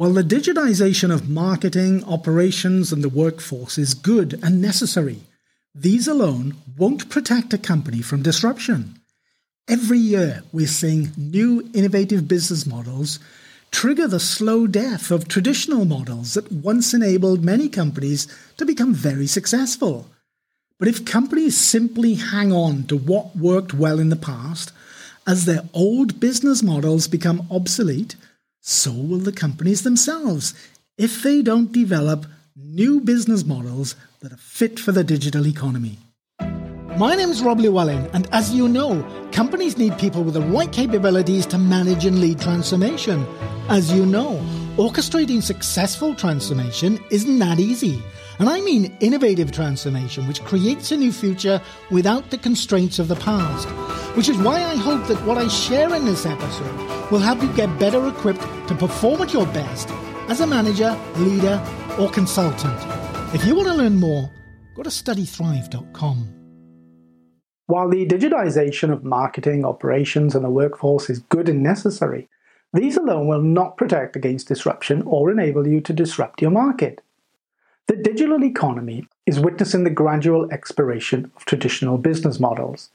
While the digitization of marketing, operations, and the workforce is good and necessary, these alone won't protect a company from disruption. Every year, we're seeing new innovative business models trigger the slow death of traditional models that once enabled many companies to become very successful. But if companies simply hang on to what worked well in the past, as their old business models become obsolete, so will the companies themselves if they don't develop new business models that are fit for the digital economy. My name is Rob Llewellyn, and as you know, companies need people with the right capabilities to manage and lead transformation. As you know, orchestrating successful transformation isn't that easy. And I mean innovative transformation, which creates a new future without the constraints of the past. Which is why I hope that what I share in this episode will help you get better equipped to perform at your best as a manager, leader, or consultant. If you want to learn more, go to studythrive.com. While the digitization of marketing, operations, and the workforce is good and necessary, these alone will not protect against disruption or enable you to disrupt your market. The digital economy is witnessing the gradual expiration of traditional business models.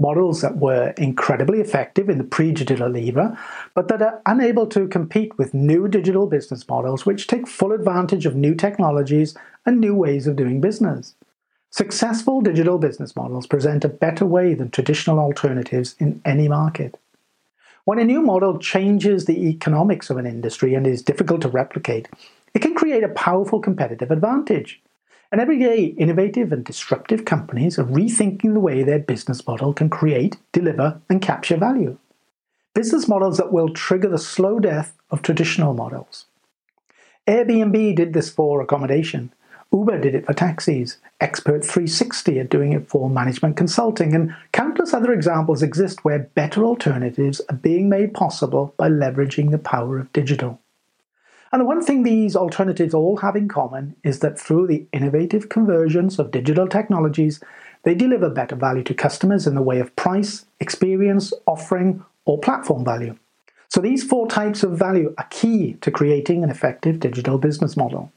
Models that were incredibly effective in the pre digital era, but that are unable to compete with new digital business models which take full advantage of new technologies and new ways of doing business. Successful digital business models present a better way than traditional alternatives in any market. When a new model changes the economics of an industry and is difficult to replicate, it can create a powerful competitive advantage. And every day, innovative and disruptive companies are rethinking the way their business model can create, deliver, and capture value. Business models that will trigger the slow death of traditional models. Airbnb did this for accommodation, Uber did it for taxis, Expert 360 are doing it for management consulting, and countless other examples exist where better alternatives are being made possible by leveraging the power of digital. And the one thing these alternatives all have in common is that through the innovative conversions of digital technologies, they deliver better value to customers in the way of price, experience, offering, or platform value. So these four types of value are key to creating an effective digital business model.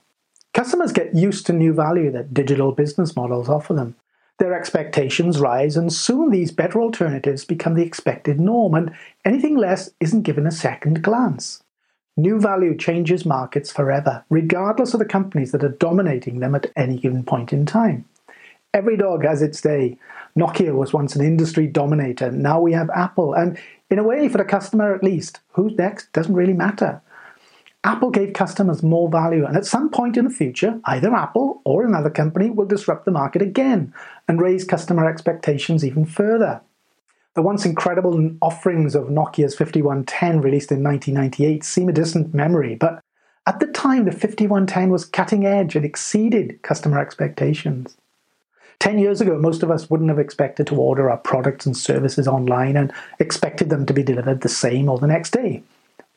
Customers get used to new value that digital business models offer them. Their expectations rise, and soon these better alternatives become the expected norm, and anything less isn't given a second glance. New value changes markets forever, regardless of the companies that are dominating them at any given point in time. Every dog has its day. Nokia was once an industry dominator, now we have Apple, and in a way, for the customer at least, who's next doesn't really matter. Apple gave customers more value, and at some point in the future, either Apple or another company will disrupt the market again and raise customer expectations even further. The once incredible offerings of Nokia's 5110 released in 1998 seem a distant memory, but at the time the 5110 was cutting edge and exceeded customer expectations. 10 years ago, most of us wouldn't have expected to order our products and services online and expected them to be delivered the same or the next day.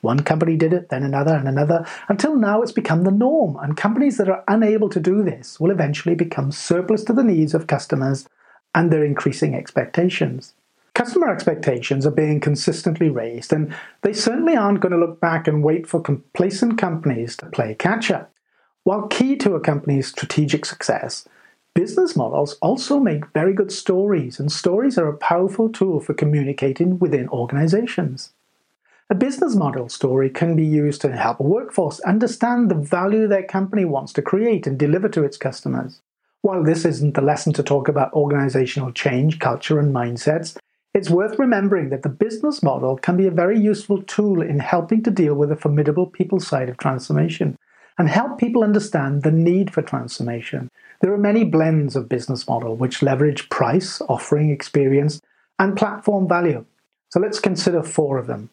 One company did it, then another and another, until now it's become the norm, and companies that are unable to do this will eventually become surplus to the needs of customers and their increasing expectations. Customer expectations are being consistently raised, and they certainly aren't going to look back and wait for complacent companies to play catch up. While key to a company's strategic success, business models also make very good stories, and stories are a powerful tool for communicating within organizations. A business model story can be used to help a workforce understand the value their company wants to create and deliver to its customers. While this isn't the lesson to talk about organizational change, culture, and mindsets, it's worth remembering that the business model can be a very useful tool in helping to deal with the formidable people side of transformation and help people understand the need for transformation. There are many blends of business model which leverage price, offering, experience, and platform value. So let's consider four of them.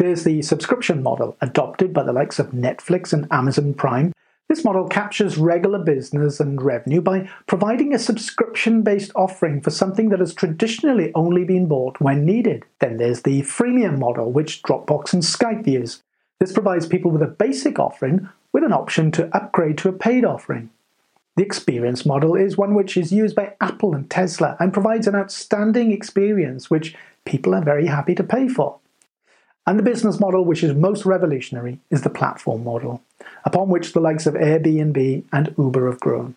There's the subscription model, adopted by the likes of Netflix and Amazon Prime. This model captures regular business and revenue by providing a subscription based offering for something that has traditionally only been bought when needed. Then there's the freemium model, which Dropbox and Skype use. This provides people with a basic offering with an option to upgrade to a paid offering. The experience model is one which is used by Apple and Tesla and provides an outstanding experience which people are very happy to pay for. And the business model which is most revolutionary is the platform model, upon which the likes of Airbnb and Uber have grown.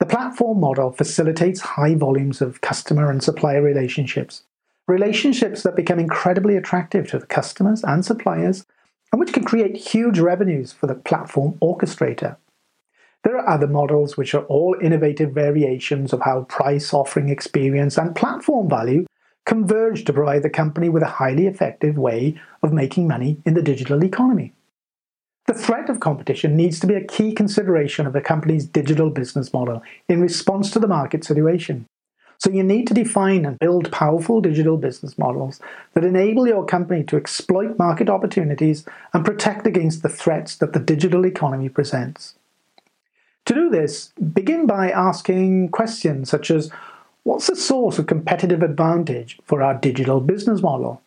The platform model facilitates high volumes of customer and supplier relationships, relationships that become incredibly attractive to the customers and suppliers, and which can create huge revenues for the platform orchestrator. There are other models which are all innovative variations of how price, offering experience, and platform value converge to provide the company with a highly effective way of making money in the digital economy. The threat of competition needs to be a key consideration of a company's digital business model in response to the market situation. So you need to define and build powerful digital business models that enable your company to exploit market opportunities and protect against the threats that the digital economy presents. To do this, begin by asking questions such as What's the source of competitive advantage for our digital business model?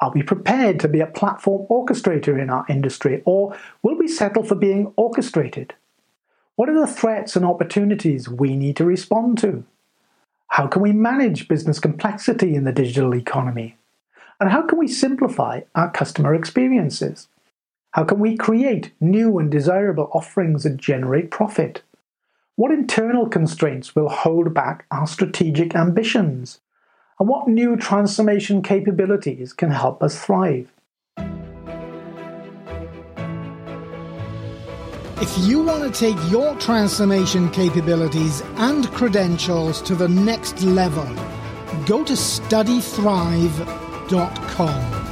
Are we prepared to be a platform orchestrator in our industry, or will we settle for being orchestrated? What are the threats and opportunities we need to respond to? How can we manage business complexity in the digital economy? And how can we simplify our customer experiences? How can we create new and desirable offerings that generate profit? What internal constraints will hold back our strategic ambitions? And what new transformation capabilities can help us thrive? If you want to take your transformation capabilities and credentials to the next level, go to studythrive.com.